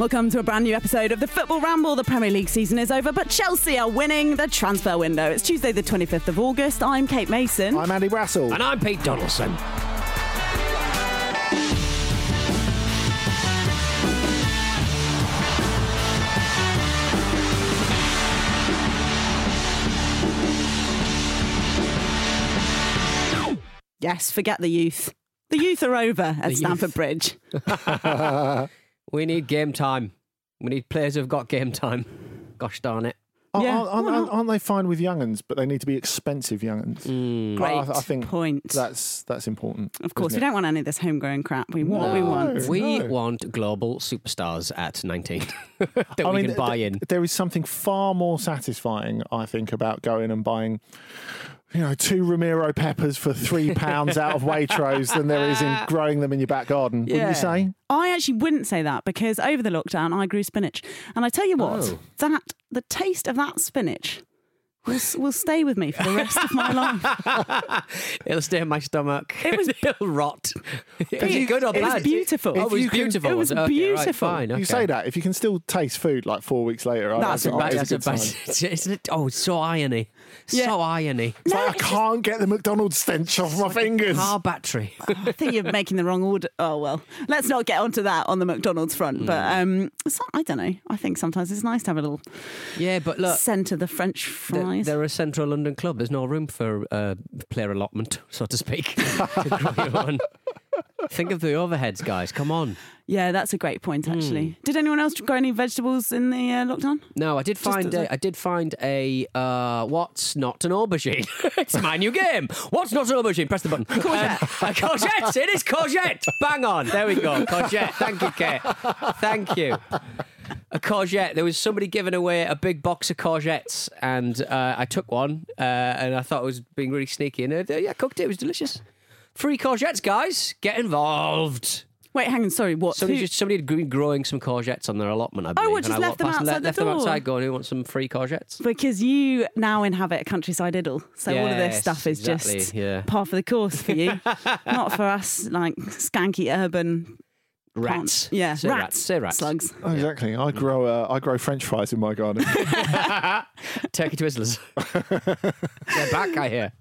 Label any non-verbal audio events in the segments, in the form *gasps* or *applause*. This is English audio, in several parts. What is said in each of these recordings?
Welcome to a brand new episode of the Football Ramble. The Premier League season is over, but Chelsea are winning the transfer window. It's Tuesday, the 25th of August. I'm Kate Mason. I'm Andy Brassell. And I'm Pete Donaldson. yes, forget the youth. The youth are over at The Stamford youth. Bridge. *laughs* *laughs* We need game time. We need players who've got game time. Gosh darn it. Aren't- Yeah, aren't, aren't, aren't they fine with younguns, but they need to be expensive younguns? Mm. Great I, I think point. that's that's important. of course, we it? don't want any of this homegrown crap. We want what we No. want. We No. want global superstars at 19 *laughs* that I we mean, can buy in. th- There is something far more satisfying, I think, about going and buying, you know, two Romero peppers for three *laughs* pounds out of Waitrose than there is in *laughs* growing them in your back garden. Wouldn't you say? I actually wouldn't say that because over the lockdown I grew spinach, and I tell you what, Oh. that the taste of that spinach will will stay with me for the rest of my life. *laughs* It'll stay in my stomach. It was- It'll rot. Is it good or It was beautiful. Oh, it was you can- beautiful. it was Okay, right, beautiful. fine, You say that if you can still taste food like four weeks later. I- That's I think right. that That's is a a good bad. sign. Isn't it? Oh, it's so irony. Yeah. So irony. It's like, I can't get the McDonald's stench off my fingers. Car battery. *laughs* I think you're making the wrong order. Oh well, let's not get onto that on the McDonald's front. But Hmm. um, so, I don't know. I think sometimes it's nice to have a little yeah, but look. scent of the French They're, fries. they're a central London club. There's no room for uh, player allotment, so to speak. to grow your own. Think of the overheads, guys. Come on. yeah, that's a great point. Actually, Hmm. did anyone else grow any vegetables in the uh, lockdown? No, I did find as a- a, I did find a uh, what's not an aubergine. *laughs* it's my new game. What's not an aubergine? Press the button. *laughs* Courgette. a courgette. It is courgette. Bang on. There we go. Courgette. Thank you, Kate. Thank you. A courgette. There was somebody giving away a big box of courgettes, and uh, I took one, uh, and I thought it was being really sneaky. And uh, yeah, I cooked it. It was delicious. Free courgettes, guys. Get involved. Wait, hang on. Sorry, what? Somebody Who- just somebody had been growing some courgettes on their allotment. I oh, believe. what, and just I left walked them past and outside the left them door? outside, going, "Who wants some free courgettes?" because you now inhabit a countryside idyll, so all of this Yes, stuff is just yeah. par for the course for you, *laughs* not for us like skanky urban Rats. Yeah, Say rats, rats. Say rats. slugs. Oh, exactly. I grow uh, I grow French fries in my garden. *laughs* *laughs* Turkey Twizzlers. *laughs* They're back, I hear.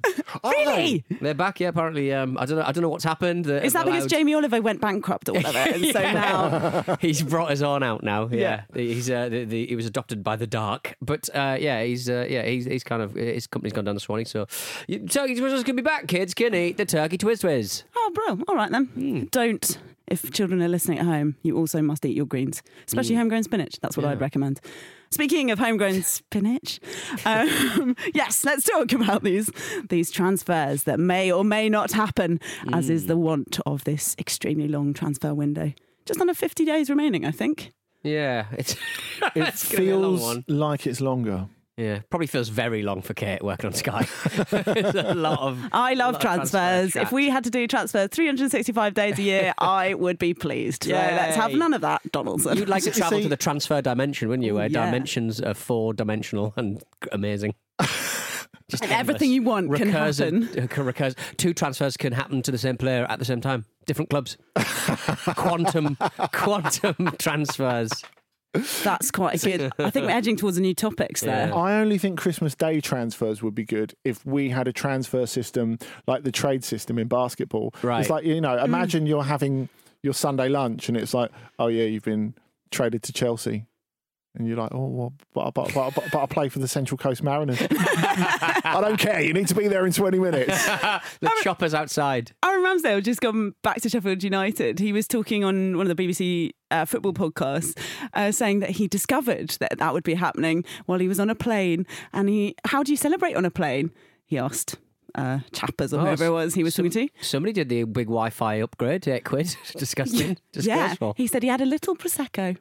Really? They're back. Yeah, apparently. Um, I don't know. I don't know what's happened. They're Is that because allowed- Jamie Oliver went bankrupt or whatever, and so now he's brought his own out now. Yeah, he's uh, the, the, he was adopted by the dark, but uh, yeah, he's uh, yeah he's he's kind of his company's gone down the Swanee. So you- Turkey Twizzlers can be back, kids. Can eat the Turkey Twiz Twiz. oh, bro, all right then. Hmm. Don't. If children are listening at home, you also must eat your greens, especially homegrown spinach. That's what I'd recommend. Speaking of homegrown *laughs* spinach, um, yes, let's talk about these these transfers that may or may not happen, as Hmm. is the want of this extremely long transfer window. Just under 50 days remaining, I think. Yeah, it's It *laughs* it's gonna be a long feels like it's longer. Yeah, probably feels very long for Kate working on Sky. *laughs* it's a lot of. I love lot transfers. transfer if we had to do transfers 365 days a year, *laughs* I would be pleased. So let's have none of that, Donaldson. You'd like to travel see- to the transfer dimension, wouldn't you? Where Yeah. dimensions are four dimensional and amazing. *laughs* Just And everything you want can happen. can recurs. Two transfers can happen to the same player at the same time. Different clubs. quantum, quantum transfers. That's quite a good. I think we're edging towards a new topics there. Yeah. I only think Christmas Day transfers would be good if we had a transfer system like the trade system in basketball. Right. It's like, you know, Mm. imagine you're having your Sunday lunch and it's like, oh, yeah, you've been traded to Chelsea. And you're like, oh, well, but, but, but, but, but I play for the Central Coast Mariners. *laughs* I don't care. You need to be there in 20 minutes. *laughs* The choppers outside. Aaron Ramsdale just gone back to Sheffield United. He was talking on one of the BBC uh, football podcasts, uh, saying that he discovered that that would be happening while he was on a plane. And he, how do you celebrate on a plane? He asked. uh, chappers or Oh, whoever it was he was some- talking to. Somebody did the big Wi-Fi upgrade. Eight quid. *laughs* Disgusting. Yeah, Disgraceful. he said he had a little prosecco.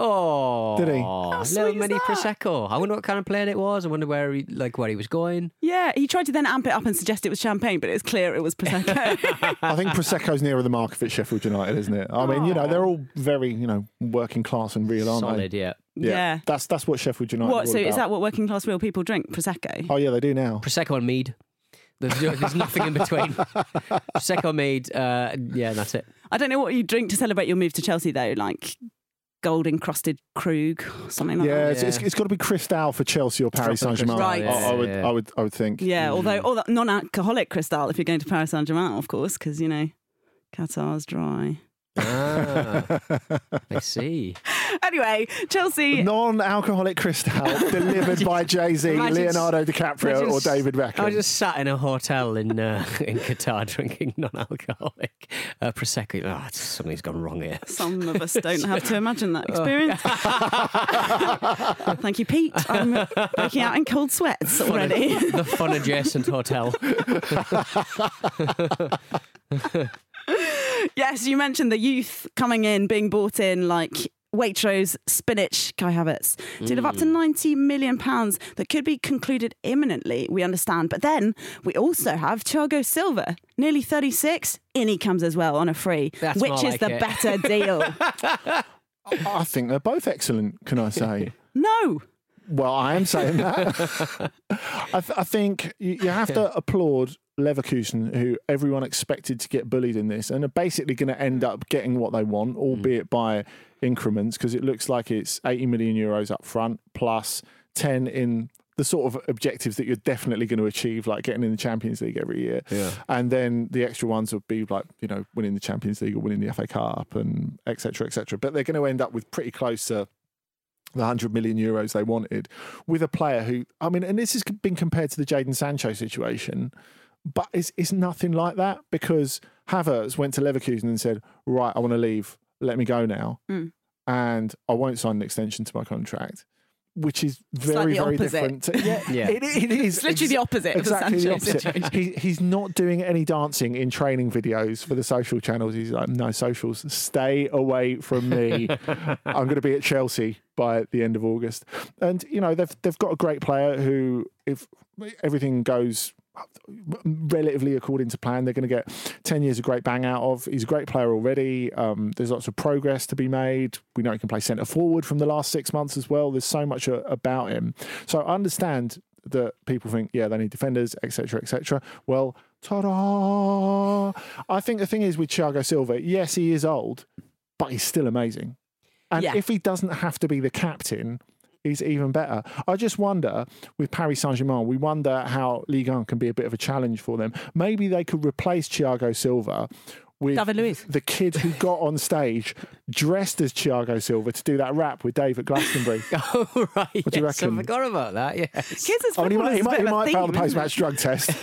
Oh, Did he? How little mini that? prosecco. I wonder what kind of plane it was. I wonder where he like where he was going. Yeah, he tried to then amp it up and suggest it was champagne, but it was clear it was prosecco. *laughs* I think Prosecco's nearer the mark at Sheffield United, isn't it? I mean, you know, they're all very, you know, working class and real, aren't Solid, they? yeah. Yeah. That's that's what Sheffield United. what? are all So is that what working class real people drink? Prosecco. Oh yeah, they do now. Prosecco and mead. There's, there's nothing in between. *laughs* Prosecco, mead. Uh, yeah, that's it. I don't know what you drink to celebrate your move to Chelsea though, like gold encrusted Krug something like Yeah, that. it's, it's, it's got to be Cristal for Chelsea or Paris Saint Germain. Right. I, yeah, I would, yeah. I would, I would think. Yeah, Mm. although all that non-alcoholic Cristal if you're going to Paris Saint Germain, of course, because you know Qatar's dry. Ah, I see. *laughs* Anyway, Chelsea. Non-alcoholic Cristal *laughs* delivered by Jay Z, Leonardo DiCaprio, imagine or David Beckham. I just sat in a hotel in uh, in Qatar drinking non-alcoholic uh, prosecco. Oh, something's gone wrong here. Some of us don't have to *laughs* imagine that experience. Thank you, Pete. I'm breaking out in cold sweats already. the fun adjacent *laughs* hotel. *laughs* yes, you mentioned the youth coming in, being brought in, like Waitrose, Spinach, Kai Havertz, deal of up to Mm. 90 million pounds that could be concluded imminently, we understand. But then we also have Thiago Silva, nearly 36, in he comes as well on a free, That's which is like the it. better deal. *laughs* I think they're both excellent. Can I say? *laughs* no. Well, I am saying that. *laughs* I, th- I think you, you have to applaud Leverkusen, who everyone expected to get bullied in this, and are basically going to end up getting what they want, hmm. albeit by increments, because it looks like it's 80 million euros up front plus 10 in the sort of objectives that you're definitely going to achieve, like getting in the Champions League every year. Yeah. And then the extra ones would be like, you know, winning the Champions League or winning the FA Cup and et cetera, et cetera. But they're going to end up with pretty close to the 100 million euros they wanted with a player who, I mean, and this has been compared to the Jadon Sancho situation, but it's, it's nothing like that because Havertz went to Leverkusen and said, right, I want to leave. Let me go now. Mm. And I won't sign an extension to my contract. Which is very, very opposite. different. to- *laughs* yeah, Yeah. It, it is. It's literally the opposite of the Exactly the opposite. He, he's not doing any dancing in training videos for the social channels. He's like, no, socials, stay away from me. *laughs* I'm going to be at Chelsea by the end of August. And, you know, they've, they've got a great player who, if everything goes relatively according to plan, they're going to get 10 years of great bang out of. He's a great player already. Um, there's lots of progress to be made. We know he can play centre forward from the last six months as well. There's so much uh, about him. So I understand that people think, yeah, they need defenders, etc., etc. Well, ta-da! I think the thing is with Thiago Silva, yes, he is old, but he's still amazing. And Yeah. if he doesn't have to be the captain, he's even better. I just wonder with Paris Saint Germain, we wonder how Ligue 1 can be a bit of a challenge for them. Maybe they could replace Thiago Silva with David Luiz. the kid who got on stage dressed as Thiago Silva to do that rap with Dave at Glastonbury. *laughs* Oh right, What do you yes, I reckon? forgot about that. Yes. Kids as I mean, he might, he might, he might fail the post-match drug test. *laughs* *laughs*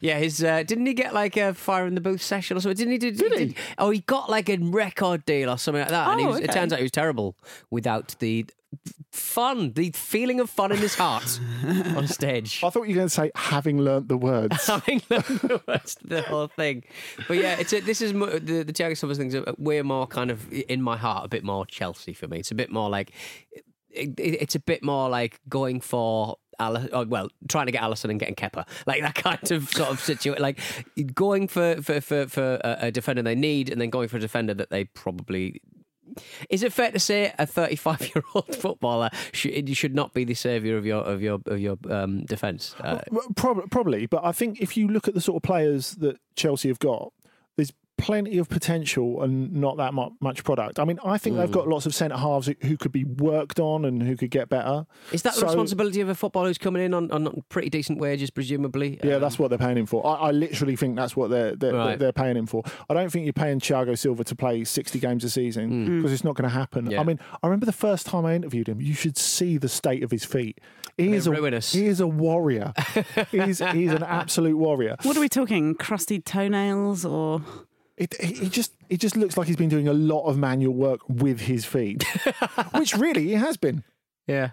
yeah, his uh, didn't he get like a fire in the booth session or something? Didn't he? Did, Did he? oh, he got like a record deal or something like that. and he Oh, was, it turns out he was terrible without the fun, the feeling of fun in his heart *laughs* on stage. I thought you were going to say, having learnt the words. *laughs* Having learned the words the whole thing, but yeah, it's a, this is mo- the the Thiago Silva things are way more kind of in my heart, a bit more Chelsea for me. It's a bit more like it, it, it's a bit more like going for. Ali- oh, well, trying to get Alisson and getting Kepa, like that kind of sort of situation, like going for for for, for a, a defender they need, and then going for a defender that they probably. Is it fair to say a 35 year old *laughs* footballer should, you should not be the saviour of your of your of your um, defence? Uh, probably, but I think if you look at the sort of players that Chelsea have got, plenty of potential and not that much product. I mean, I think they've Hmm. got lots of centre halves who- who could be worked on and who could get better. Is that the responsibility of a footballer who's coming in on, on pretty decent wages, presumably? Yeah, Um, that's what they're paying him for. I, I literally think that's what they're they're, Right. they're paying him for. I don't think you're paying Thiago Silva to play 60 games a season because it's not going to happen. Hmm. Yeah. I mean, I remember the first time I interviewed him. You should see the state of his feet. He They're is a ruinous. he is a warrior. *laughs* he's he's an absolute warrior. What are we talking? Crusty toenails or It, it just it just looks like he's been doing a lot of manual work with his feet, *laughs* which really he has been. yeah.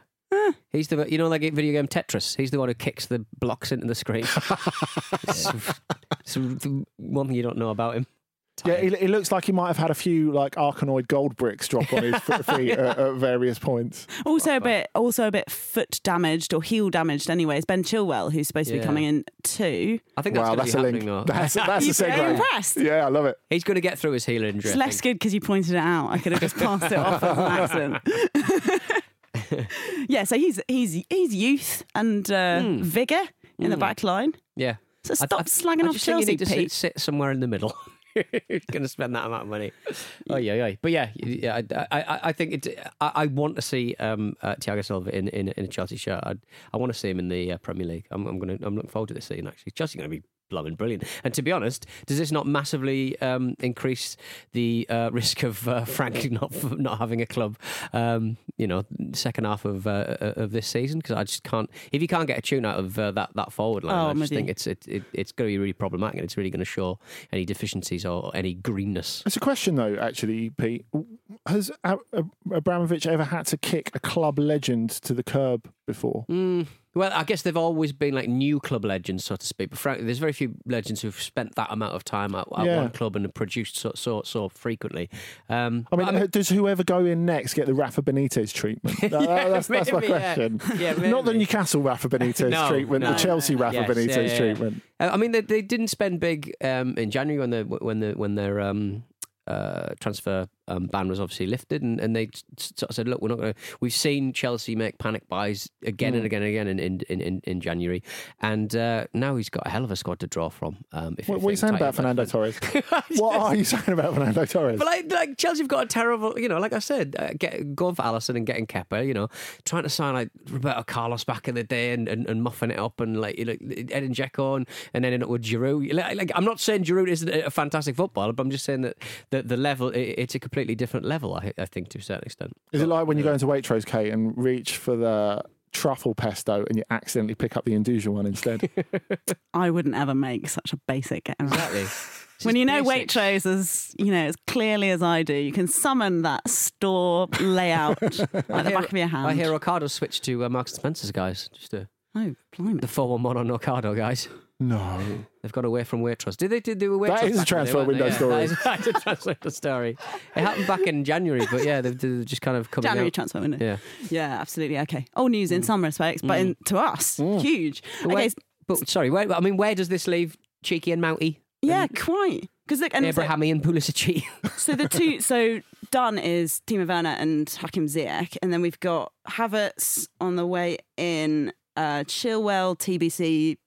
He's the you know like a video game Tetris. He's the one who kicks the blocks into the screen. *laughs* it's, it's one thing you don't know about him. Yeah, he, he looks like he might have had a few like Arkanoid gold bricks drop on his f- *laughs* feet at, at various points. Also a bit, also a bit foot damaged or heel damaged. Anyways, Ben Chilwell, who's supposed to be coming in too. I think that's wow, going that's to a link. though. That's, *laughs* that's a You segue. impressed? Yeah, I love it. He's going to get through his heel injury. It's less good because you pointed it out. I could have just passed it off as an accident. *laughs* yeah, so he's he's he's youth and uh, vigor in the back line. Yeah. So Hmm. I- stop I- slagging I off just think Chelsea, you need to sit, Pete. sit somewhere in the middle. *laughs* Going to spend that amount of money. Oh yeah, yeah. But yeah, yeah. I, I, I- I think it. I, I want to see um, uh, Thiago Silva in, in, in a Chelsea shirt. I, I want to see him in the uh, Premier League. I'm, I'm going to. I'm looking forward to this season. Actually, Chelsea going to be blooming brilliant. And to be honest, does this not massively um, increase the uh, risk of uh, *laughs* Frank not not having a club? Um, you know, second half of uh, of this season because I just can't. If you can't get a tune out of uh, that that forward line, Oh, I just with think you. it's it, it, it's going to be really problematic and it's really going to show any deficiencies or any greenness. It's a question though, actually, Pete. Has Ab- Ab- Abramovich ever had to kick a club legend to the curb before? Mm, well, I guess they've always been like new club legends, so to speak. But frankly, there's very few legends who've spent that amount of time at, at Yeah. one club and have produced so so, so frequently. Um, I mean, but uh, does whoever go in next get the Rafa Benitez treatment? *laughs* That- that's, that's my Maybe, yeah. question. Yeah, *laughs* Not the. Newcastle Rafa *laughs* Benitez No, treatment, no. the Chelsea Rafa Yes, Benitez yeah, yeah, yeah. treatment. Uh, I mean, they, they didn't spend big um, in January when the when the when their um, uh, transfer um, ban was obviously lifted, and, and they sort of said, "Look, we're not going to." We've seen Chelsea make panic buys again Mm. and again and again in in, in, in, January, and uh, now he's got a hell of a squad to draw from. Um, if, What, if what are you saying about. Fernando Torres? *laughs* what are you saying about Fernando Torres? But like, like Chelsea have got a terrible, you know, like I said, uh, get, going for Alisson and getting Kepa, you know, trying to sign like Roberto Carlos back in the day and, and, and muffing it up and like, you know, Edin Dzeko and, and ending up with Giroud. Like, like, I'm not saying Giroud isn't a fantastic footballer, but I'm just saying that the, the level, it, it's a completely different level, I, I think, to a certain extent. Is it like when you go into Waitrose, Kate, and reach for the truffle pesto and you accidentally pick up the Induja one instead? *laughs* I wouldn't ever make such a basic error. Exactly. *laughs* When you know Waitrose as you know as clearly as I do, you can summon that store layout *laughs* at the back of your hand. I hear Ocado switched to uh, Marks and Spencer's, guys. Just uh, oh, blimey. the 411 on Ocado, guys. no. They've gone away from Waitrose. Did they did they were That Waitrose is a back in the day, transfer window Yeah, story. That is, *laughs* that is a transfer window story. It happened back in January, but yeah, they've, they've just kind of coming January out. transfer window. Yeah. Yeah, absolutely. Okay. Old news in mm. some respects, but in, mm. to us, mm. huge. But, Okay, where, s- but sorry, where, I mean, where does this leave Cheeky and Mounty? yeah, quite. Because look, and so- Abrahami and Pulisic. *laughs* So the two, so done is Timo Werner and Hakim Ziyech, and then we've got Havertz on the way in, uh, Chilwell, TBC,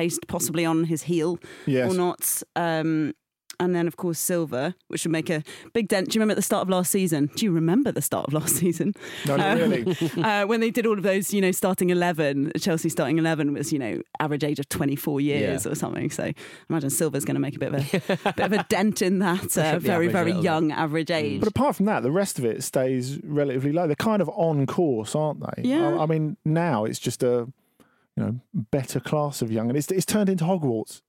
based possibly on his heel Yes. or not, um, and then of course Silva, which would make a big dent. Do you remember at the start of last season? Do you remember the start of last *laughs* season? No, not Um, really. *laughs* uh, when they did all of those, you know, starting 11, Chelsea starting 11 was, you know, average age of 24 years Yeah. or something. So I imagine Silva's going to make a bit of a, *laughs* bit of a dent in that uh, very, very young average age. But apart from that, the rest of it stays relatively low. They're kind of on course, aren't they? Yeah. I, I mean, now it's just a you know better class of young, and it's it's turned into Hogwarts.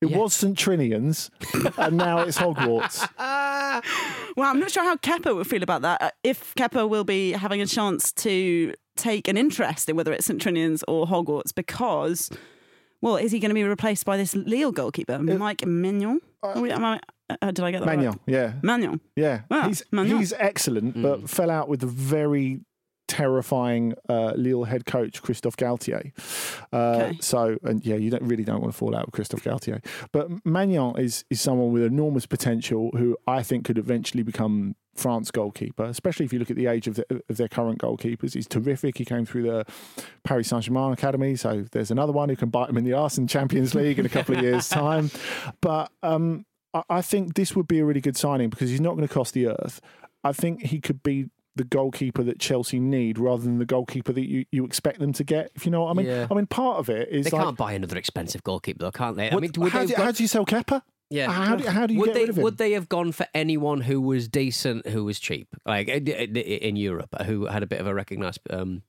It Yeah. was St Trinian's, and now it's Hogwarts. *laughs* Well, I'm not sure how Kepa will feel about that. Uh, if Kepa will be having a chance to take an interest in whether it's St Trinian's or Hogwarts, because, well, is he going to be replaced by this Lille goalkeeper, Mike Maignan? Are we- am I- uh, did I get that Maignan, right? yeah, Maignan. yeah. Ah, he's Maignan. he's excellent, but fell out with the very terrifying uh, Lille head coach Christophe Galtier. Uh, Okay. So, and yeah, you don't really don't want to fall out with Christophe Galtier. But Maignan is is someone with enormous potential who I think could eventually become France goalkeeper, especially if you look at the age of, the, of their current goalkeepers. He's terrific. He came through the Paris Saint Germain academy, so there's another one who can bite him in the arse in Champions League in a couple of years' *laughs* time. But um, I, I think this would be a really good signing because he's not going to cost the earth. I think he could be the goalkeeper that Chelsea need rather than the goalkeeper that you, you expect them to get. If you know what I mean. Yeah. I mean, part of it is they like. can't buy another expensive goalkeeper, though, can't they? I mean, how, they do, got- how do you sell Kepa? Yeah. How do, how do you would get they rid of him? would they have gone for anyone who was decent, who was cheap, like in Europe, who had a bit of a recognised um,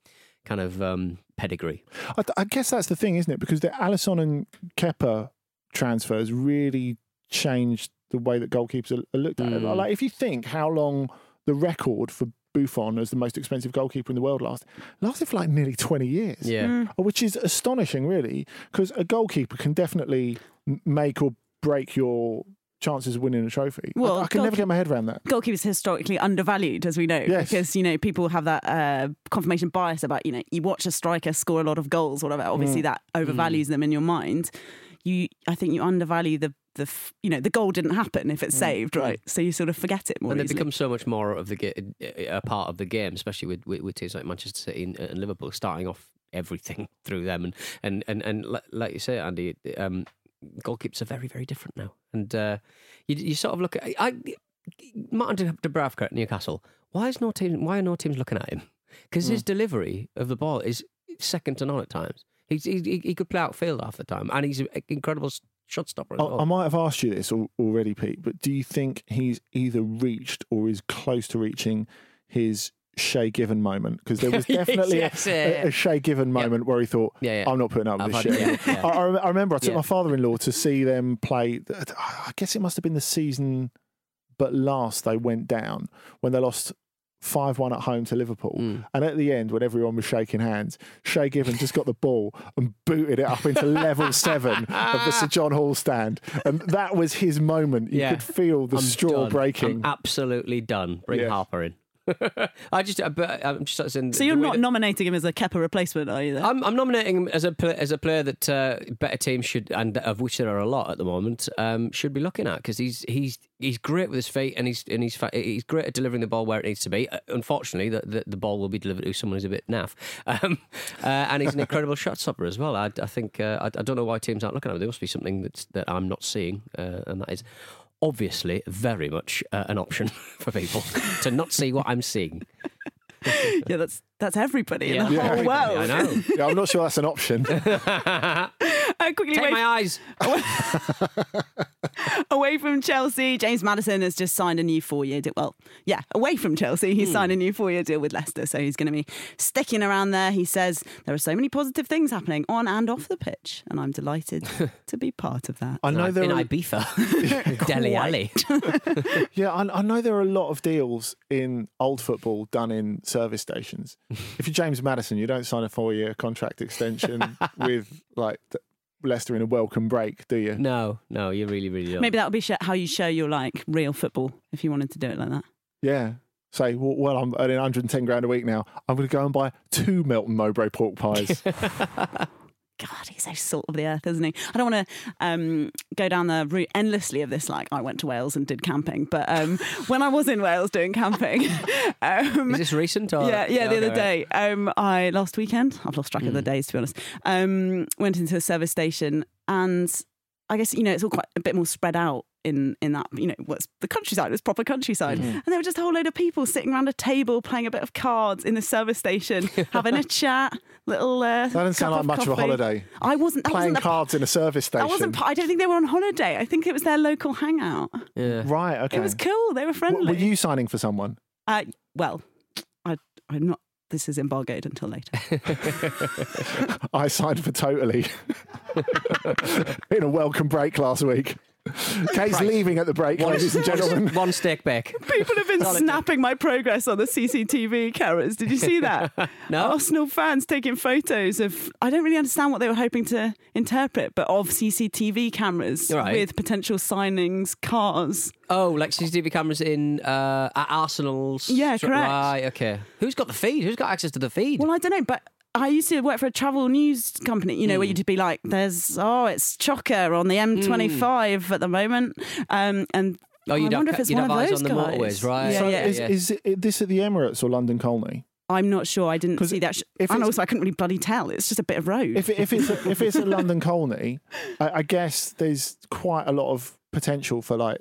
kind of um, pedigree? I, I guess that's the thing, isn't it? Because the Alisson and Kepa transfers really changed the way that goalkeepers are, are looked at. Mm. Like if you think how long the record for Buffon as the most expensive goalkeeper in the world last lasted for like nearly 20 years. Yeah. Mm. Which is astonishing, really, because a goalkeeper can definitely make or break your chances of winning a trophy. Well, I, can never get my head around that. goalkeepers historically undervalued, as we know, Yes. because you know people have that uh, confirmation bias about you know you watch a striker score a lot of goals, whatever. Obviously, that overvalues them in your mind. You, I think, you undervalue the the f- you know the goal didn't happen if it's saved, right? So you sort of forget it more. and they easily. become so much more of the ga- a part of the game, especially with, with, with teams like Manchester City and, and Liverpool starting off everything *laughs* through them. And and and, and like you say, Andy, um, goalkeepers are very very different now. And uh, you, you sort of look at I, Martin De Dubravka at Newcastle. Why is no team? Why are no teams looking at him? Because his delivery of the ball is second to none at times. He's, he, he could play outfield half the time, and he's an incredible shot stopper as I, well. I might have asked you this already, Pete, but do you think he's either reached or is close to reaching his Shay Given moment? Because there was *laughs* definitely Yes, a, yeah, yeah. a, Shay Given moment where he thought, Yeah. I'm not putting up with I've this shit. I, I I remember I took my father in law to see them play. I guess it must have been the season, but last they went down when they lost. 5 1 at home to Liverpool. Mm. And at the end, when everyone was shaking hands, Shay Given just got the ball and booted it up into level *laughs* seven of the Sir John Hall stand. And that was his moment. You Yeah. could feel the I'm straw done. breaking. I'm absolutely done. Bring Yeah. Harper in. I just, uh, but I'm just saying. so you're not that- nominating him as a Kepa replacement, are you? Then? I'm, I'm nominating him as a as a player that uh, better teams should, and of which there are a lot at the moment, um, should be looking at because he's he's he's great with his feet and he's and he's he's great at delivering the ball where it needs to be. Uh, unfortunately, the, the the ball will be delivered to someone who's a bit naff, *laughs* um, uh, and he's an incredible *laughs* shot stopper as well. I, I think uh, I, I don't know why teams aren't looking at him. There must be something that's that I'm not seeing, uh, and that is. Obviously, very much uh, an option *laughs* for people to not see what I'm seeing. *laughs* yeah, that's that's everybody Yeah. in the Yeah, whole everybody, world. I know. *laughs* yeah, I'm not sure that's an option. *laughs* Uh, quickly Take away, my eyes. *laughs* away from Chelsea, James Maddison has just signed a new four-year deal. Well, yeah, away from Chelsea, Hmm. he's signed a new four-year deal with Leicester, so he's going to be sticking around there. He says there are so many positive things happening on and off the pitch, and I'm delighted to be part of that. I know there in are, Ibiza, Dele Alli. yeah, I, I know there are a lot of deals in old football done in service stations. *laughs* if you're James Maddison, you don't sign a four-year contract extension *laughs* with like Leicester in a welcome break, do you? No, no, you really, really don't. Maybe that would be sh- how you show your like real football if you wanted to do it like that. Yeah. Say, well, well, I'm earning 110 grand a week now. I'm going to go and buy two Melton Mowbray pork pies. *laughs* God, he's so salt of the earth, isn't he? I don't want to um, go down the route endlessly of this. Like, I went to Wales and did camping, but um, *laughs* when I was in Wales doing camping, *laughs* um, Is this recent? Or? yeah, yeah, the okay, other day, um, I last weekend, I've lost track of the Mm. days to be honest. Um, went into a service station, and I guess you know it's all quite a bit more spread out in in that you know what's the countryside. It was proper countryside, Mm-hmm. and there were just a whole load of people sitting around a table playing a bit of cards in the service station, *laughs* having a chat. Little. Uh, That doesn't sound like much of a holiday. I wasn't that Playing wasn't cards in a service station. wasn't. I don't think they were on holiday. I think it was their local hangout. Yeah. right, okay. It was cool. They were friendly. W- Were you signing for someone? Uh, well, I, I'm not. This is embargoed until later. *laughs* I signed for Totally *laughs* in a welcome break last week. Kate's leaving at the break, ladies and gentlemen. One steak back. *laughs* People have been snapping my progress on the CCTV cameras. Did you see that? *laughs* No. Arsenal fans taking photos of. I don't really understand what they were hoping to interpret, but of CCTV cameras Right. with potential signings, cars. Oh, like CCTV cameras in uh, at Arsenal's. Yeah, correct. Right, okay. Who's got the feed? Who's got access to the feed? Well, I don't know, but. I used to work for a travel news company, you know, Hmm. where you'd be like, "There's oh, it's Chocker on the M25 at the moment," um, and oh, you'd I wonder have, if it's you'd one have of eyes those on the guys. motorways, right? Yeah, So yeah. is, is it this at the Emirates or London Colney? I'm not sure. I didn't see that. Sh- if and also, I couldn't really bloody tell. It's just a bit of road. If, it- if it's if it's a *laughs* London Colney, I, I guess there's quite a lot of potential for like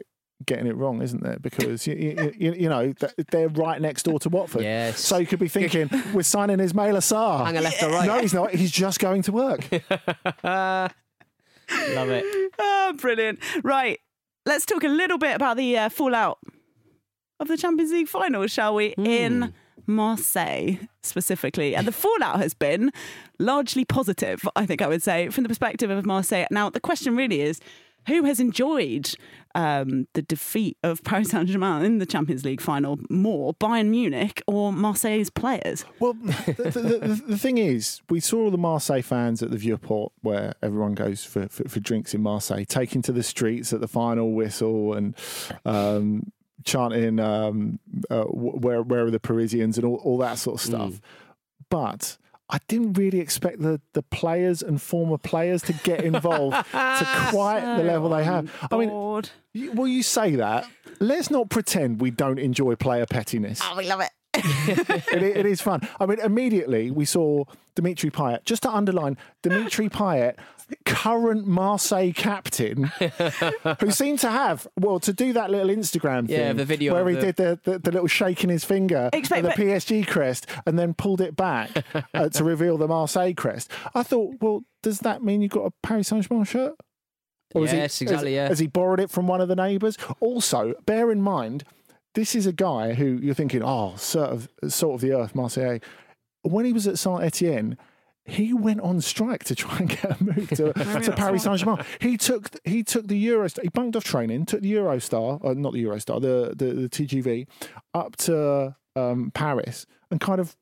getting it wrong, isn't there? Because you, you, you, you know they're right next door to Watford. Yes. So you could be thinking *laughs* we're signing Ismaila Sarr. Hang a left or right. No, he's not. He's just going to work. *laughs* Love it. Ah, brilliant. Right. Let's talk a little bit about the uh, fallout of the Champions League final, shall we? In Marseille specifically. And the fallout has been largely positive, I think I would say, from the perspective of Marseille. Now, the question really is who has enjoyed um, the defeat of Paris Saint Germain in the Champions League final more, Bayern Munich or Marseille's players? Well, *laughs* the, the, the, the thing is, we saw all the Marseille fans at the Vieux-Port, where everyone goes for, for, for drinks in Marseille, taking to the streets at the final whistle and um, chanting um, uh, where, where are the Parisians and all, all that sort of stuff. But I didn't really expect the, the players and former players to get involved *laughs* to quite the level they have. I mean, you- well, you say that. Let's not pretend we don't enjoy player pettiness. Oh, we love it. *laughs* it, it is fun. I mean, immediately we saw Dimitri Payet. Just to underline, Dimitri Payet, current Marseille captain, *laughs* who seemed to have well to do that little Instagram thing, Yeah, the video where he the- did the, the, the little shaking his finger Expect- at the PSG crest and then pulled it back uh, to *laughs* reveal the Marseille crest. I thought, well, does that mean you've got a Paris Saint Germain shirt? has he- Yes, exactly, Has, yeah. has he borrowed it from one of the neighbours? Also, bear in mind, this is a guy who you're thinking, oh, sort of, sort of the earth, Marseille. When he was at Saint Etienne, he went on strike to try and get a move to, *laughs* to Paris Saint Germain. He took he took the Eurostar. He bunked off training, took the Eurostar, uh, not the Eurostar, the, the the TGV, up to um, Paris, and kind of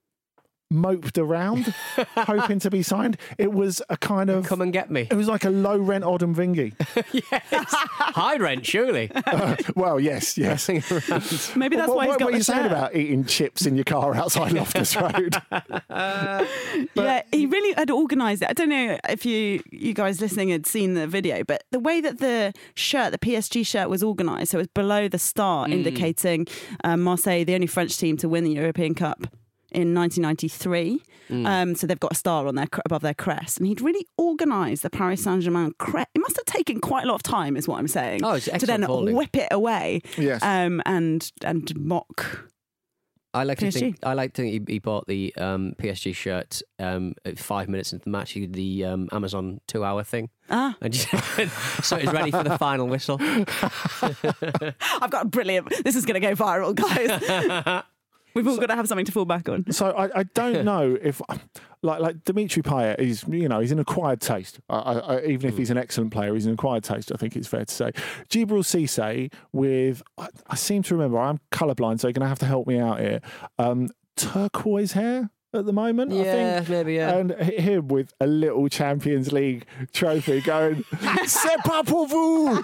moped around, *laughs* hoping to be signed. It was a kind of Come and get me. it was like a low rent Odemwingie. *laughs* High rent, surely. *laughs* well, yes, yes. Maybe that's what, why what, got what are you saying about eating chips in your car outside Loftus Road? yeah, he really had organised it. I don't know if you you guys listening had seen the video, but the way that the shirt, the PSG shirt, was organised, so it was below the star, indicating um, Marseille, the only French team to win the European Cup in 1993. Um, so they've got a star on their above their crest, and he'd really organised the Paris Saint Germain crest. It must have taken quite a lot of time, is what I'm saying, Oh, it's to then excellent folding. whip it away Yes. um, and and mock. I like to think I like to think he, he bought the um, PSG shirt um, at five minutes into the match. He did the um, Amazon two-hour thing, Ah, and just, so he's ready for the final whistle. *laughs* I've got a brilliant. This is going to go viral, guys. *laughs* We've all got to have something to fall back on. So I, I don't *laughs* know if like like Dimitri Payet is you know he's an acquired taste. I, I, I- even if he's an excellent player, he's an acquired taste. I think it's fair to say. Djibril Cisse with I, I seem to remember I'm colourblind, so you're going to have to help me out here. Um, turquoise hair at the moment. I Yeah, think. maybe, yeah. And him with a little Champions League trophy going, "C'est pas pour vous."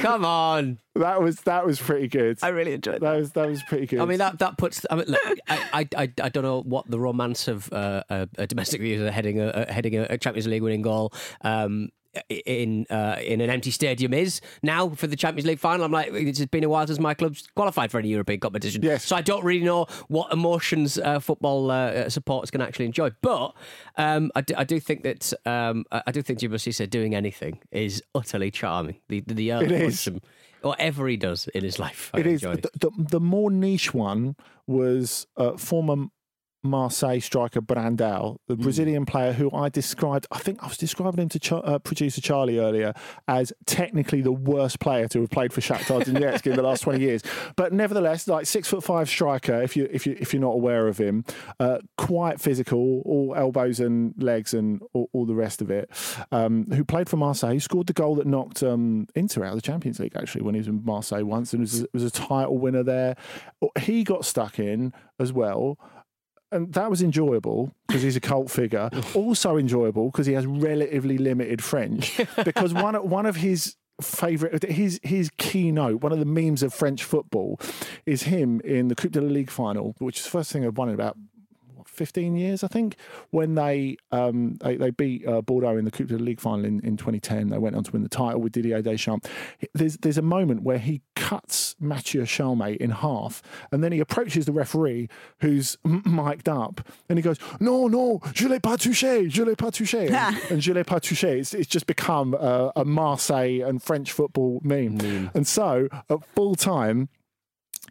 Come on. That was that was pretty good. I really enjoyed that. That was that was pretty good. I mean that that puts. I mean, look, I, I, I, I don't know what the romance of uh, a, a domestic user heading a, a heading a Champions League winning goal. Um, in uh, in an empty stadium is now for the Champions League final. I'm like, it's been a while since my club's qualified for any European competition. Yes. So I don't really know what emotions uh, football uh, supporters can actually enjoy. But um, I, do, I do think that um, I do think Jim Cisse doing anything is utterly charming. The the, the It is. whatever he does in his life, I It is the, the, the more niche one was uh, former Marseille striker Brandao, the Brazilian player who I described. I think I was describing him to Ch- uh, producer Charlie earlier as technically the worst player to have played for Shakhtar Donetsk in the last twenty years. But nevertheless, like six foot five striker. If you if you if you're not aware of him, uh, quite physical, all elbows and legs and all, all the rest of it. Um, who played for Marseille? Who scored the goal that knocked um, Inter out of the Champions League actually when he was in Marseille once and was was a title winner there. He got stuck in as well and that was enjoyable because he's a cult figure. *laughs* also enjoyable because he has relatively limited French. *laughs* because one of- one of his favorite his his keynote, one of the memes of French football, is him in the Coupe de la Ligue final, which is the first thing I've won in about. What, 15 years, I think, when they um, they, they beat uh, Bordeaux in the Coupe de la Ligue final in, in 2010. They went on to win the title with Didier Deschamps. There's there's a moment where he cuts Mathieu Chalmé in half, and then he approaches the referee who's mic'd up, and he goes, "No, no, je l'ai pas touché, je l'ai pas touché," and, *laughs* and je l'ai pas touché. It's, it's just become a, a Marseille and French football meme. And so at full time,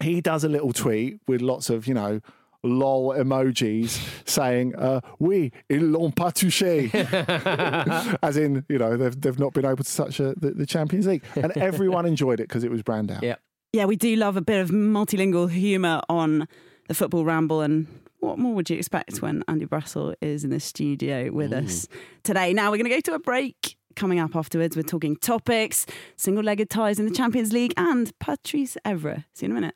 he does a little tweet with lots of you know lol emojis saying uh oui ils l'ont pas touché *laughs* as in you know they've, they've not been able to touch uh, the, the champions league and *laughs* everyone enjoyed it because it was Brandao Yeah. Yeah, we do love a bit of multilingual humour on the football ramble. And what more would you expect when Andy Brassell is in the studio with us today? Now we're going to go to a break. coming up afterwards. We're talking topics, single legged ties in the Champions League, and Patrice Evra. See you in a minute.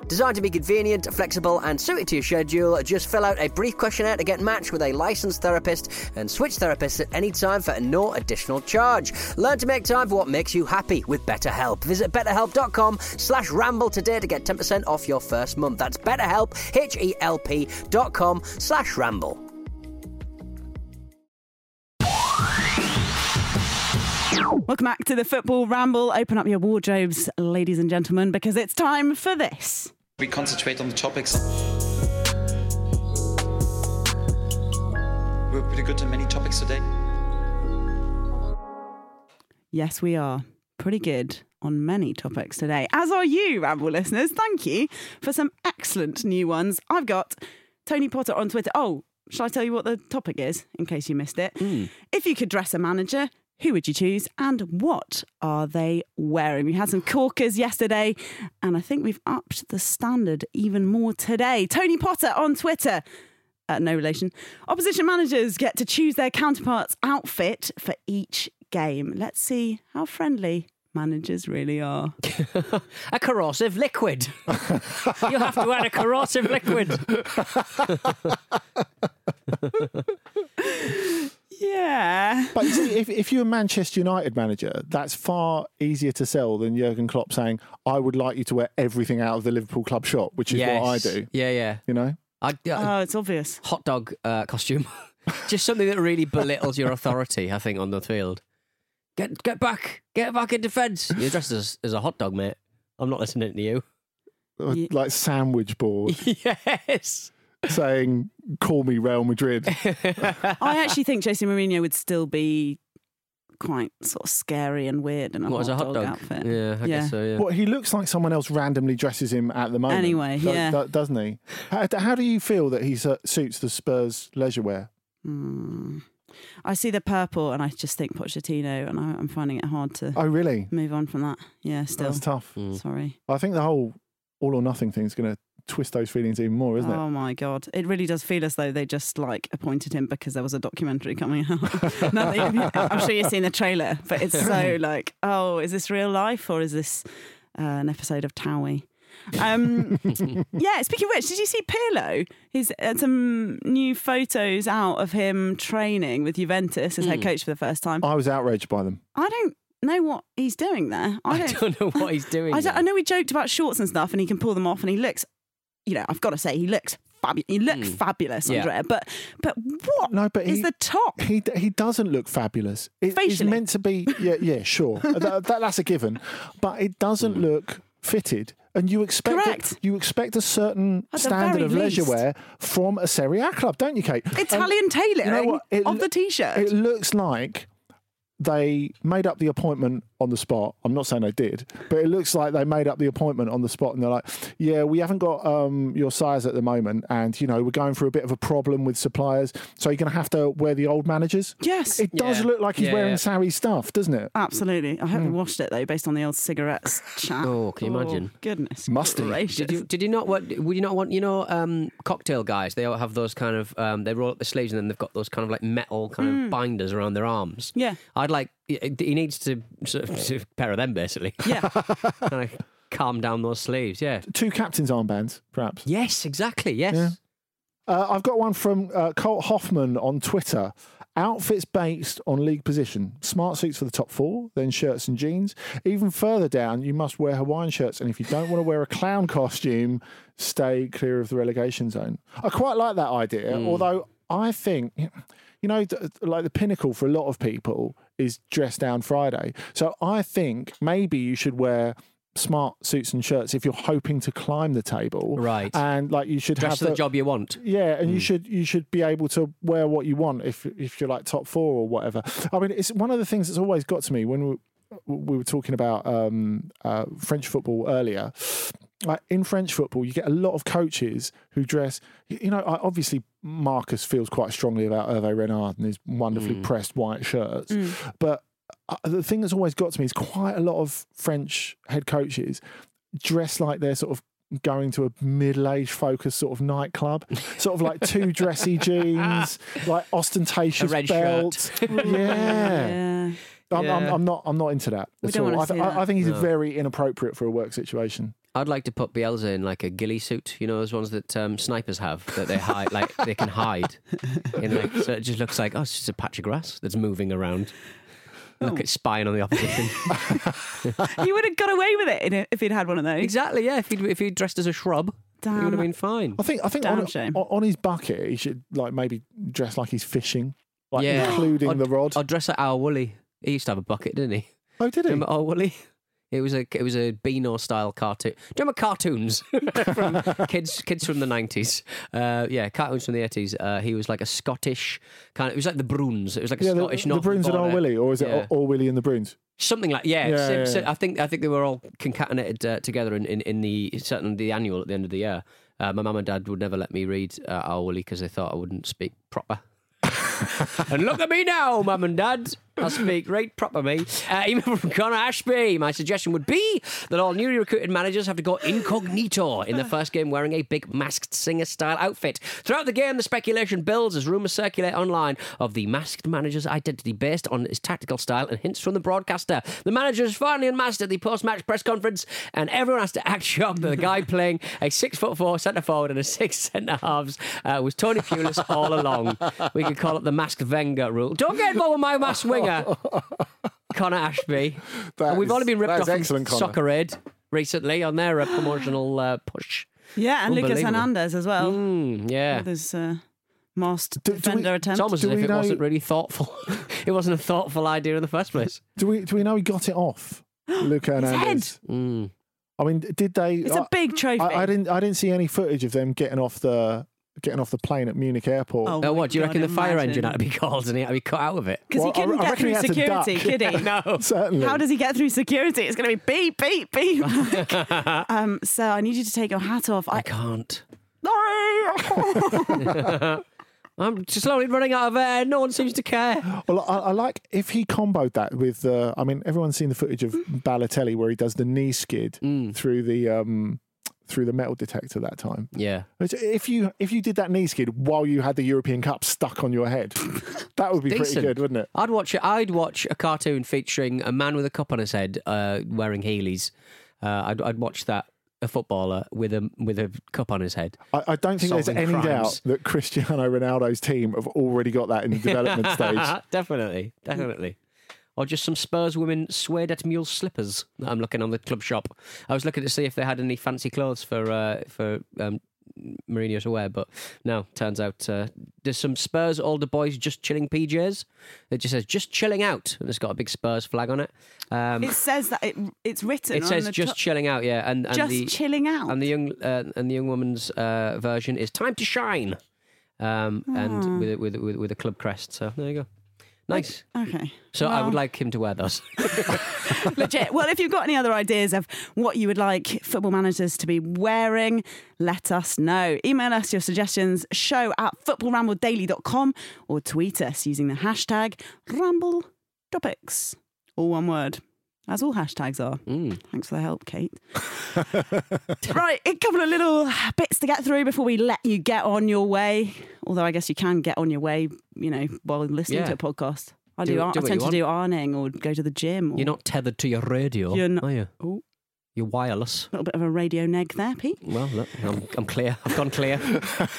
designed to be convenient, flexible, and suited to your schedule. Just fill out a brief questionnaire to get matched with a licensed therapist and switch therapists at any time for no additional charge. Learn to make time for what makes you happy with BetterHelp. Visit betterhelp.com slash ramble today to get 10% off your first month. That's betterhelp, H-E-L-P dot com slash ramble. Welcome back to the Football Ramble. Open up your wardrobes, ladies and gentlemen, because it's time for this. We concentrate on the topics. We're pretty good on many topics today. Yes, we are pretty good on many topics today, as are you, Ramble listeners. Thank you for some excellent new ones. I've got Tony Potter on Twitter. Oh, shall I tell you what the topic is in case you missed it? Hmm. If you could dress a manager, who would you choose and what are they wearing? We had some corkers yesterday and I think we've upped the standard even more today. Tony Potter on Twitter. Uh, no relation. Opposition managers get to choose their counterpart's outfit for each game. Let's see how friendly managers really are. *laughs* A corrosive liquid. *laughs* you have to add a corrosive liquid. *laughs* Yeah. But you see, *laughs* if, if you're a Manchester United manager, that's far easier to sell than Jurgen Klopp saying, I would like you to wear everything out of the Liverpool club shop, which is what I do. Yeah, yeah. You know? I, uh, Oh, it's obvious. hot dog uh, costume. *laughs* Just something that really belittles your authority, I think, on the field. Get get back, get back in defence. You're dressed as, as a hot dog, mate. I'm not listening to you. Like sandwich board *laughs* yes. Saying, call me Real Madrid. *laughs* I actually think Jose Mourinho would still be quite sort of scary and weird in a, What hot, a hot dog? outfit. Yeah, I Yeah. guess so. Yeah. Well, he looks like someone else randomly dresses him at the moment. Anyway, do- yeah. do- doesn't he? How, how do you feel that he su- suits the Spurs leisure wear? Hmm. I see the purple and I just think Pochettino, and I, I'm finding it hard to Oh, really? move on from that. Yeah, still. That's tough. Sorry. I think the whole all or nothing thing is going to twist those feelings even more, isn't it? Oh my god! It really does feel as though they just like appointed him because there was a documentary coming out. *laughs* Now that you- I'm sure you've seen the trailer, but it's so like, oh, is this real life or is this uh, an episode of Towie? Um, *laughs* yeah. Speaking of which, did you see Pirlo? He's had some new photos out of him training with Juventus as Hmm. head coach for the first time. I was outraged by them. I don't know what he's doing there. I *laughs* I don't. don't know what he's doing. I, there. I know we joked about shorts and stuff, and he can pull them off, and he looks. You know, I've got to say, he looks fabulous. He looks fabulous, Hmm. Yeah. Andrea. But but what No, but is he- the top? He he doesn't look fabulous. It, it's Facially. meant to be. Yeah, yeah, sure. *laughs* that, that- that's a given. But it doesn't look fitted. And you expect a- you expect a certain At standard very of leisure least. wear from a Serie A club, don't you, Kate? And Italian tailoring you know what? It of the t-shirt. It looks like they made up the appointment on the spot. I'm not saying they did, but it looks like they made up the appointment on the spot, and they're like, "Yeah, we haven't got um, your size at the moment, and you know we're going through a bit of a problem with suppliers, so you're going to have to wear the old managers." yes, It does Yeah. look like he's Yeah, wearing yeah. Sarri's stuff, doesn't it? absolutely. I Hmm. hope he washed it though, based on the old cigarettes chat. Oh, can you imagine? Goodness, Must he? gracious. Did you did you not want would you not want you know um, cocktail guys they all have those kind of um, they roll up the sleeves and then they've got those kind of like metal kind of binders around their arms. Yeah. I'd like he needs to sort of, a pair of them basically. Yeah, *laughs* kind of calm down those sleeves. Yeah. Two captains' armbands, perhaps. Yes, exactly. Yes. Yeah. Uh, I've got one from uh, Colt Hoffman on Twitter. Outfits based on league position. Smart suits for the top four, then shirts and jeans. Even further down, you must wear Hawaiian shirts. And if you don't want to wear a clown costume, stay clear of the relegation zone. I quite like that idea, although I think, you know, like the pinnacle for a lot of people is dress down Friday. So I think maybe you should wear smart suits and shirts if you're hoping to climb the table. Right. And like you should Dress have for the job you want. yeah, and you should you should be able to wear what you want if if you're like top four or whatever. I mean, it's one of the things that's always got to me when we we were talking about um, uh, French football earlier. Like in French football, you get a lot of coaches who dress. You know, obviously Marcus feels quite strongly about Hervé Renard and his wonderfully pressed white shirts, but uh, the thing that's always got to me is quite a lot of French head coaches dress like they're sort of going to a middle-aged focused sort of nightclub, *laughs* sort of like two dressy jeans, like ostentatious A red belt. *laughs* Yeah. yeah. I'm, I'm, I'm not. I'm not into that. We at don't all. I, th- see I, that. I think he's very inappropriate for a work situation. I'd like to put Bielsa in like a ghillie suit, you know, those ones that um, snipers have that they hide, like they can hide. In like, so it just looks like oh, it's just a patch of grass that's moving around. Look it's spying on the opposition. *laughs* he would have got away with it if he'd had one of those. exactly, yeah. If he'd if he'd dressed as a shrub, he would have been fine. I think. I think on, shame. on on his bucket, he should like maybe dress like he's fishing, like Yeah. including I'd- the rod. I'd dress like Oor Wullie. He used to have a bucket, didn't he? oh, did he? Remember Oor Wullie? It was a it was a Beano style cartoon. Do you remember cartoons *laughs* from kids kids from the nineties? Uh, yeah, cartoons from the eighties. Uh, he was like a Scottish kind of. It was like the Broons. It was like a yeah, the, Scottish. the Northern Broons and All. Willie, or is it Yeah. Oor Wullie and the Broons? Something like yeah. Yeah, so- yeah, so yeah. I think I think they were all concatenated uh, together in, in, in the certainly the annual at the end of the year. Uh, my mum and dad would never let me read uh, Wullie because they thought I wouldn't speak proper. *laughs* and look at me now, mum and dad. I speak right proper, me. Uh, email from Connor Ashby. My suggestion would be that all newly recruited managers have to go incognito in the first game wearing a big masked singer style outfit. Throughout the game, the speculation builds as rumours circulate online of the masked manager's identity based on his tactical style and hints from the broadcaster. The manager is finally unmasked at the post match press conference, and everyone has to act *laughs* shocked that the guy playing a six foot four centre forward and a six centre halves uh, was Tony Pulis all along. We could call it the masked Wenger rule. Don't get involved with my masked *laughs* winger. *laughs* Connor Ashby. That we've is- only been ripped off is from excellent, Soccer Aid recently on their uh, promotional uh, push. Yeah, and Lucas Hernandez as well. Mm, yeah. With his uh, masked Do- do we- attempt. It's almost Do as if we it know- wasn't really thoughtful. *laughs* it wasn't a thoughtful idea in the first place. Do we do we know he got it off? *gasps* Luca Hernandez. Mm. I mean, did they? It's I- a big trophy. I, I didn't. I didn't see any footage of them getting off the getting off the plane at Munich Airport. Oh, my what, do you God, reckon the fire engine had to be called and he had to be cut out of it? Because Well, he couldn't I get reckon through he had to security, could he? *laughs* No. *laughs* Certainly. How does he get through security? It's going to be beep, beep, beep. *laughs* um, so I need you to take your hat off. I I, can't. Sorry. I'm slowly running out of air. No one seems to care. Well, I, I like if he comboed that with. Uh, I mean, everyone's seen the footage of Balotelli where he does the knee skid Mm. through the um, through the metal detector that time. Yeah. If you if you did that knee skid while you had the European Cup stuck on your head, *laughs* that would be pretty good, wouldn't it? I'd watch it. I'd watch a cartoon featuring a man with a cup on his head, uh, wearing Heelys. Uh, I'd, I'd watch that a footballer with a with a cup on his head. I, I don't think there's any crimes. doubt that Cristiano Ronaldo's team have already got that in the development *laughs* stage. definitely, definitely. Or just some Spurs women suede at mule slippers that I'm looking on the club shop. I was looking to see if they had any fancy clothes for uh, for um, Mourinho to wear, but no. Turns out uh, there's some Spurs older boys just chilling PJs. It just says just chilling out, and it's got a big Spurs flag on it. Um, It says that it, it's written. it says just top- chilling out, yeah, and, and just the chilling out. and the young uh, and the young woman's uh, version is time to shine, um, and with, with with with a club crest. So there you go, nice. okay. So I would like him to wear those. *laughs* Legit. Well, if you've got any other ideas of what you would like football managers to be wearing, let us know. Email us your suggestions, show at footballrambledaily.com or tweet us using the hashtag Ramble Topics. All one word. As all hashtags are. Mm. Thanks for the help, Kate. *laughs* right, a couple of little bits to get through before we let you get on your way. Although I guess you can get on your way, you know, while listening Yeah. to a podcast. I Do- do. do I tend you to do ironing or go to the gym. Or You're not tethered to your radio, You're not- are you? Oh. You're wireless. A little bit of a radio neg there, Pete. Well, look, I'm, I'm clear. I've gone clear. *laughs*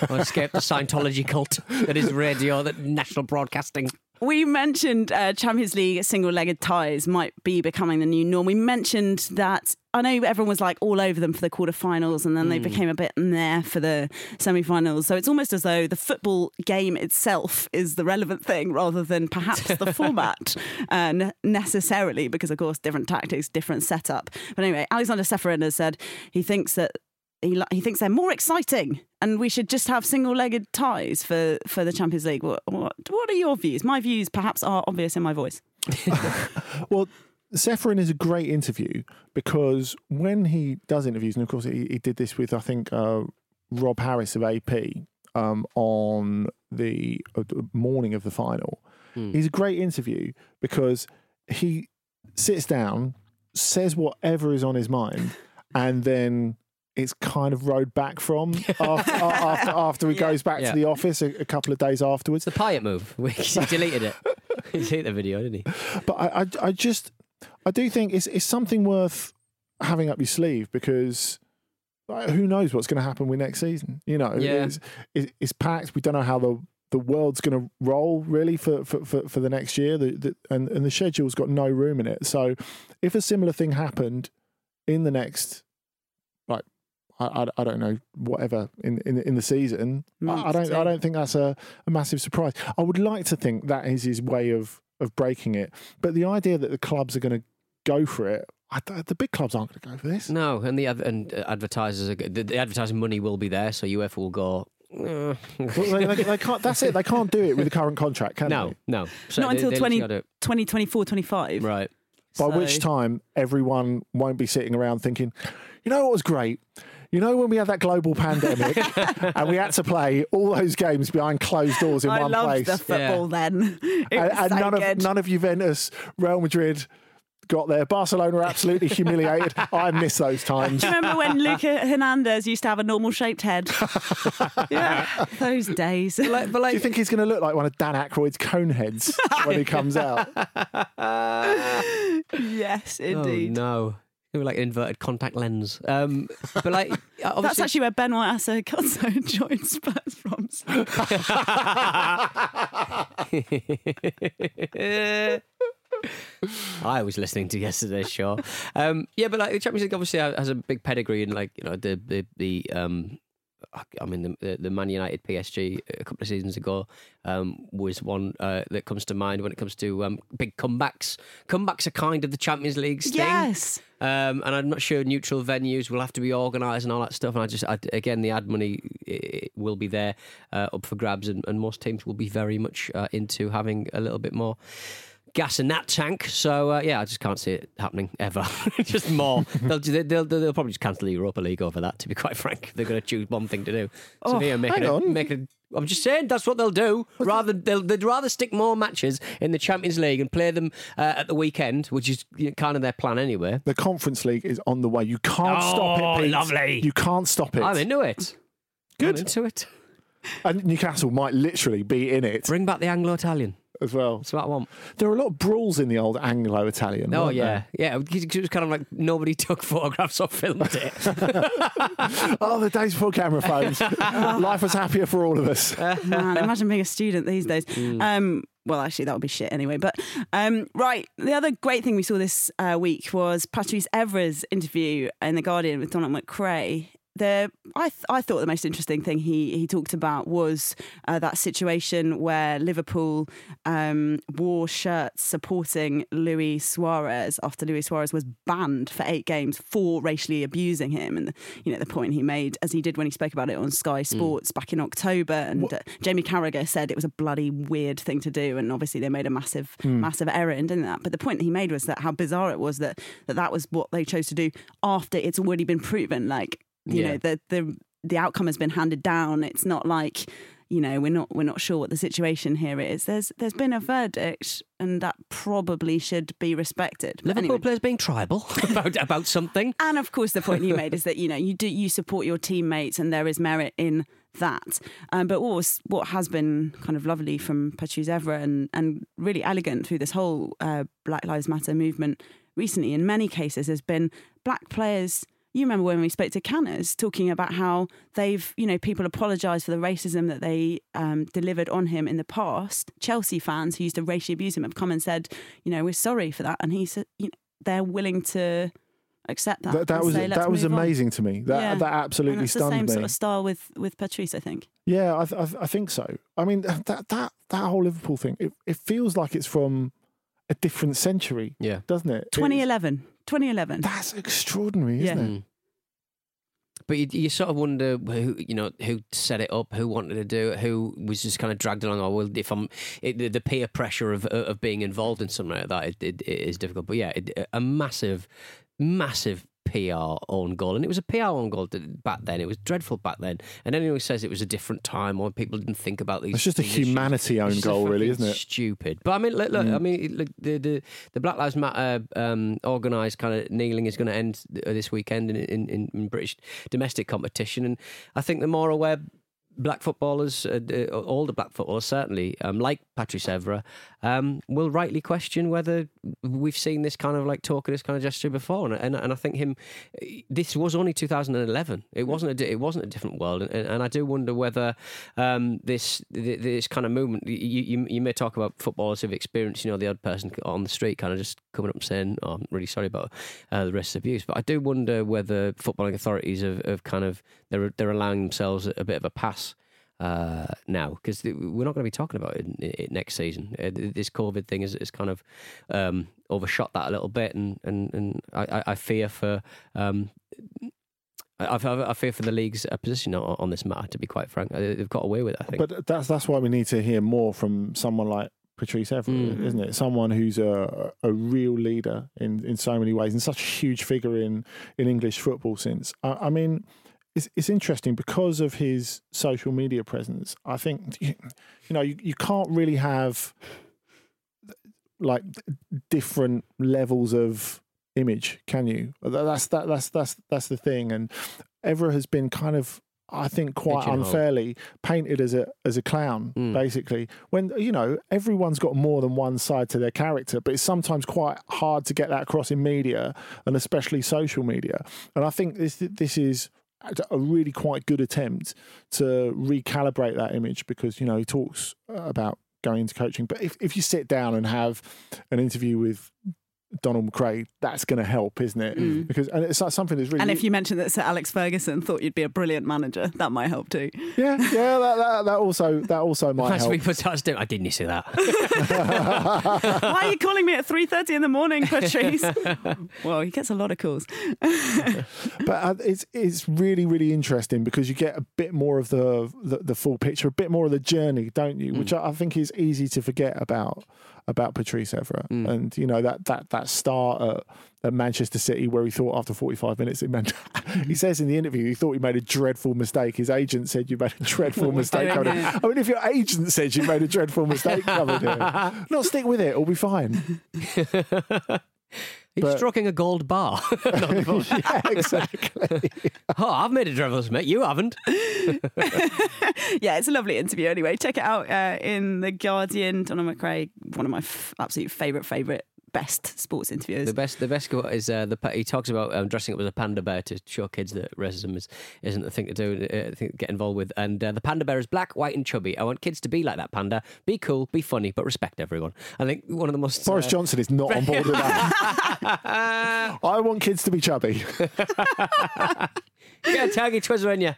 I escaped the Scientology cult that is radio, that national broadcasting. We mentioned uh, Champions League single-legged ties might be becoming the new norm. We mentioned that I know everyone was like all over them for the quarterfinals, and then they became a bit there for the semi-finals. So it's almost as though the football game itself is the relevant thing, rather than perhaps the *laughs* format uh, necessarily, because of course different tactics, different setup. But anyway, Alexander Ceferin has said he thinks that he, he thinks they're more exciting and we should just have single-legged ties for, for the Champions League. What, what, what are your views? My views perhaps are obvious in my voice. *laughs* *laughs* Well, Ceferin is a great interview because when he does interviews, and of course he, he did this with I think uh, Rob Harris of AP um, on the, uh, the morning of the final. He's a great interview because he sits down, says whatever is on his mind, and then it's kind of rode back from *laughs* after, after, after he goes back Yeah. to the office a, a couple of days afterwards. It's the Pyatt move. *laughs* he deleted it. he deleted the video, didn't he? But I, I, I just, I do think it's, it's something worth having up your sleeve because who knows what's going to happen with next season? You know, Yeah. it's, it, it's packed. We don't know how the the world's going to roll really for, for, for, for the next year. The, the, and, and the schedule's got no room in it. So if a similar thing happened in the next, like, I, I, I don't know, whatever in in, in the season, I, I don't I don't think that's a, a massive surprise. I would like to think that is his way of of breaking it, but the idea that the clubs are going to go for it, I, the big clubs aren't going to go for this. No, and the and uh, advertisers are, the, the advertising money will be there, so UEFA will go. Well, they, they, they can't. That's it. They can't do it with the current contract, can no, they? no, so Not they- until they 20 literally 2024, 25. right. By So- which time everyone won't be sitting around thinking, you know what was great. You know when we had that global pandemic *laughs* and we had to play all those games behind closed doors in I one loved place, the football then. *laughs* It and, was and so none good. of none of Juventus, Real Madrid got there. Barcelona were absolutely humiliated. *laughs* I miss those times. Do you remember when Luca Hernandez used to have a normal shaped head? yeah, those days. But Do like, you think he's going to look like one of Dan Aykroyd's cone heads when he comes out? yes, oh indeed. no, Like an inverted contact lens. Um, but like, *laughs* That's actually where Benoit Assou-Ekotto *laughs* joined Spurs from. *laughs* I was listening to yesterday's show. Um, yeah, but like the Champions League obviously has a big pedigree and like you know the the the um, I mean the the, the Man United PSG a couple of seasons ago um, was one uh, that comes to mind when it comes to um, big comebacks. Comebacks are kind of the Champions League thing. Yes. Um, and I'm not sure neutral venues will have to be organised and all that stuff. And I just, I, again, the ad money will be there uh, up for grabs, and, and most teams will be very much uh, into having a little bit more gas in that tank. So uh, yeah, I just can't see it happening ever. *laughs* just more. they'll, they'll, they'll, they'll probably just cancel the Europa League over that. To be quite frank, they're going to choose one thing to do. Oh, Sevilla make hang it, on. make it. I'm just saying that's what they'll do. Rather, they'll, they'd rather stick more matches in the Champions League and play them uh, at the weekend, which is you know, kind of their plan anyway. The Conference League is on the way. You can't stop Oh, it. Pete. lovely. You can't stop it. I'm into it. Good. I'm into it. and Newcastle might literally be in it. Bring back the Anglo-Italian. As well. That's what I want. There are a lot of brawls in the old Anglo-Italian. Oh weren't yeah, yeah. It was kind of like nobody *laughs* took photographs or filmed it. there? *laughs* *laughs* oh, the days before camera phones. Life was happier for all of us. Man, imagine being a student these days. Mm. Um, well, actually, that would be shit anyway. But um, right, the other great thing we saw this uh, week was Patrice Evra's interview in the Guardian with Donald McRae. The I th- I thought the most interesting thing he he talked about was uh, that situation where Liverpool um, wore shirts supporting Luis Suarez after Luis Suarez was banned for eight games for racially abusing him, and you know the point he made as he did when he spoke about it on Sky Sports back in October, and uh, Jamie Carragher said it was a bloody weird thing to do, and obviously they made a massive massive error in doing that. But the point he made was that how bizarre it was that that, that was what they chose to do after it's already been proven, like you Yeah. know the the the outcome has been handed down. It's not like you know we're not we're not sure what the situation here is. There's there's been a verdict, and that probably should be respected. But Liverpool anyway. players being tribal *laughs* about about something. And of course, the point you made *laughs* is that you know you do you support your teammates, and there is merit in that. Um, but what was what has been kind of lovely from Patrice Evra and and really elegant through this whole uh, Black Lives Matter movement recently, in many cases, has been black players. You remember when we spoke to Canners talking about how they've, you know, people apologise for the racism that they um, delivered on him in the past. Chelsea fans who used to racially abuse him have come and said, you know, we're sorry for that, and he said, you know, they're willing to accept that. That, that was say, "Let's that was move on." amazing to me. That Yeah. that And absolutely that's the same me. sort of style with with Patrice, I think. Yeah, I, th- I, th- I think so. I mean, that that that whole Liverpool thing, it, it feels like it's from a different century, Yeah. doesn't it? It's- 2011. 2011. That's extraordinary, isn't Yeah. it? Hmm. But you, you sort of wonder who you know who set it up, who wanted to do it, who was just kind of dragged along. Oh well, if I'm it, the- the peer pressure of of being involved in something like that, it, it, it is difficult. But yeah, it, a massive, massive PR own goal, and it was a PR own goal back then. It was dreadful back then. And anyone who says it was a different time or people didn't think about these, It's just a humanity own goal, really, isn't it? Stupid. But I mean, look, look I mean, look, the, the the Black Lives Matter um, organised kind of kneeling is going to end this weekend in, in, in, in British domestic competition, and I think the more aware black footballers, uh, uh, all the black footballers certainly, um, like Patrice Evra, um, will rightly question whether we've seen this kind of like talk of this kind of gesture before. And, and, and I think him, this was only 2011. It wasn't a, it wasn't a different world. And, and I do wonder whether um, this this kind of movement, you, you, you may talk about footballers who've experienced, you know, the odd person on the street kind of just coming up and saying, oh, I'm really sorry about uh, the of abuse. But I do wonder whether footballing authorities have, have kind of, they're, they're allowing themselves a bit of a pass uh, now because we're not going to be talking about it, in next season. Uh, this COVID thing has, has kind of um, overshot that a little bit, and and, and I, I- I fear for. Um, I, fear for the league's uh, position on, on this matter. To be quite frank, Uh, they've got away with it. I think. But that's that's why we need to hear more from someone like Patrice Evra, Mm. isn't it? Someone who's a a real leader in, in so many ways and such a huge figure in, in English football. Since I, I mean, it's it's interesting because of his social media presence. I think *laughs* you know you, you can't really have like different levels of image, can you? That's that that's that's that's the thing. And Evra has been kind of, I think, quite unfairly painted as a as a clown, Mm. basically. When you know everyone's got more than one side to their character, but it's sometimes quite hard to get that across in media and especially social media. And I think this this is a really quite good attempt to recalibrate that image because you know he talks uh, about going into coaching, but if if you sit down and have an interview with Donald McRae, that's going to help, isn't it? Because and it's like something that's really And if you mentioned that Sir Alex Ferguson thought you'd be a brilliant manager, that might help too. yeah yeah that, that, that also that also might help. what starts doing. I didn't you see that? *laughs* Why are you calling me at 3.30 in the morning, Patrice? *laughs* well, he gets a lot of calls. *laughs* but uh, it's it's really really interesting because you get a bit more of the, the the full picture, a bit more of the journey, don't you? Which I, I think is easy to forget about about Patrice Evra, mm. and you know that that that start at, at Manchester City where he thought after 45 minutes it meant *laughs* he says in the interview he thought he made a dreadful mistake. His agent said you made a dreadful *laughs* mistake. here." I mean, if your agent says you made a dreadful mistake here, *laughs* not stick with it, it'll be fine. He's But- stroking a gold bar. *laughs* *laughs* yeah, exactly. *laughs* oh, I've made a drivel mate. You haven't. yeah, it's a lovely interview. Anyway, check it out uh, in the Guardian. Donald McRae, one of my f- absolute favourite, favourite, best sports interviewers. The best, the best quote is uh, the he talks about um, dressing up as a panda bear to show kids that racism is isn't the thing to do, uh, thing to get involved with. And uh, the panda bear is black, white, and chubby. I want kids to be like that panda. Be cool, be funny, but respect everyone. I think one of the most Boris uh, Johnson is not on board with that. *laughs* I want kids to be chubby. *laughs* *laughs* Get a turkey Twizzler in you.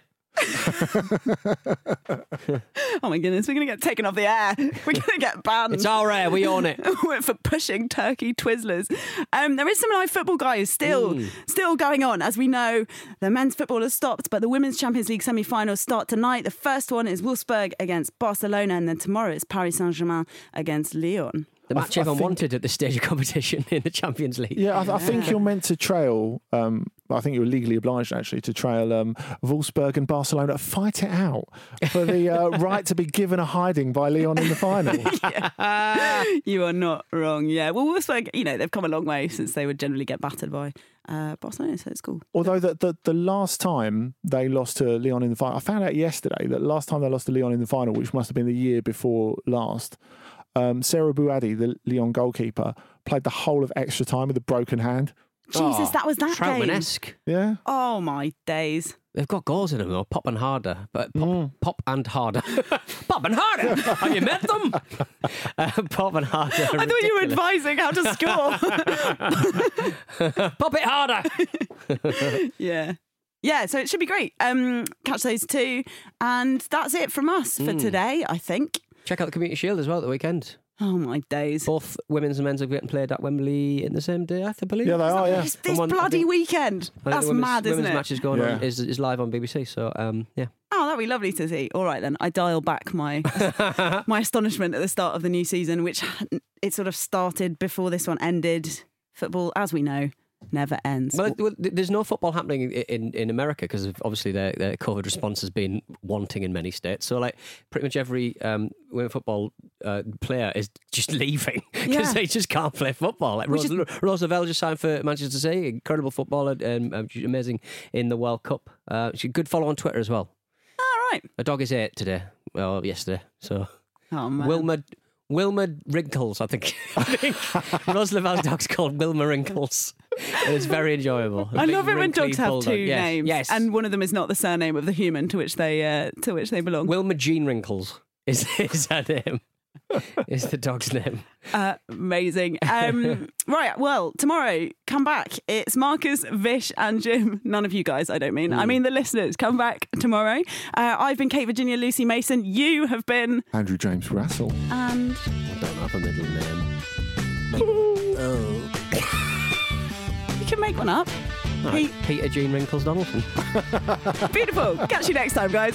Oh my goodness, we're going to get taken off the air. We're going *laughs* to get banned. It's all right. We own it. *laughs* for pushing turkey Twizzlers. Um, there is some live football, guys, still still going on. As we know, the men's football has stopped, but the women's Champions League semi-finals start tonight. The first one is Wolfsburg against Barcelona, and then tomorrow it's Paris Saint-Germain against Lyon. The match I everyone think- wanted at this stage of competition *laughs* in the Champions League. Yeah, I, I think you're meant to trail. Um, I think you were legally obliged actually to trail um, Wolfsburg and Barcelona. Fight it out for the uh, *laughs* right to be given a hiding by Lyon in the final. *laughs* You are not wrong. Yeah. Well, Wolfsburg, you know, they've come a long way since they would generally get battered by uh, Barcelona, so it's cool. Although the, the the last time they lost to Lyon in the final, I found out yesterday that last time they lost to Lyon in the final, which must have been the year before last, um, Sarah Bouhaddi, the Lyon goalkeeper, played the whole of extra time with a broken hand. Jesus, that was that game. Trautmann-esque. Yeah. Oh my days. They've got goals in them though, Popp and Harder, but pop, Mm. Popp and Harder, *laughs* Popp and Harder. Have you met them? *laughs* Uh, Popp and Harder. I thought you were advising how to score. *laughs* pop it harder. Yeah. Yeah, so it should be great. Um, catch those two. And that's it from us for today, I think. Check out the Community Shield as well at the weekend. Oh my days. Both women's and men's are getting played at Wembley in the same day, I believe. Yeah, they are. Yeah. This, this one- bloody think- weekend. That's women's, mad, isn't women's it? match is going on is, is live on BBC. So um, yeah, Oh, that'd be lovely to see. All right then, I dial back my *laughs* my astonishment at the start of the new season, which it sort of started before this one ended. Football, as we know, never ends. well, well, there's no football happening in, in America because obviously their, their COVID response has been wanting in many states. So like pretty much every um, women football uh, player is just *laughs* leaving because Yeah. they just can't play football. Like Rose, Lavelle just signed for Manchester City, incredible footballer and um, amazing in the World Cup. Uh, she's a good follow on Twitter as well. All right. A dog is eight today. Well, yesterday. So Oh man. Wilma Wilma Wrinkles, I think. *laughs* I think Rose Lavelle's dog's called Wilma Wrinkles. And it's very enjoyable. A I love it when dogs have bulldog. two Yes, names, Yes. and one of them is not the surname of the human to which they uh, to which they belong. Wilma Jean Wrinkles is, *laughs* is her name. Is the dog's name. *laughs* Uh, amazing. Um, *laughs* right. Well, tomorrow, come back. It's Marcus, Vish, and Jim. None of you guys, I don't mean. I mean the listeners. Come back tomorrow. Uh, I've been Kate Virginia Lucy Mason. You have been. Andrew James Brassell. And. I don't have a middle name. *laughs* You can make one up. Right. Peter Jean Wrinkles Donaldson. Beautiful. Catch you next time, guys.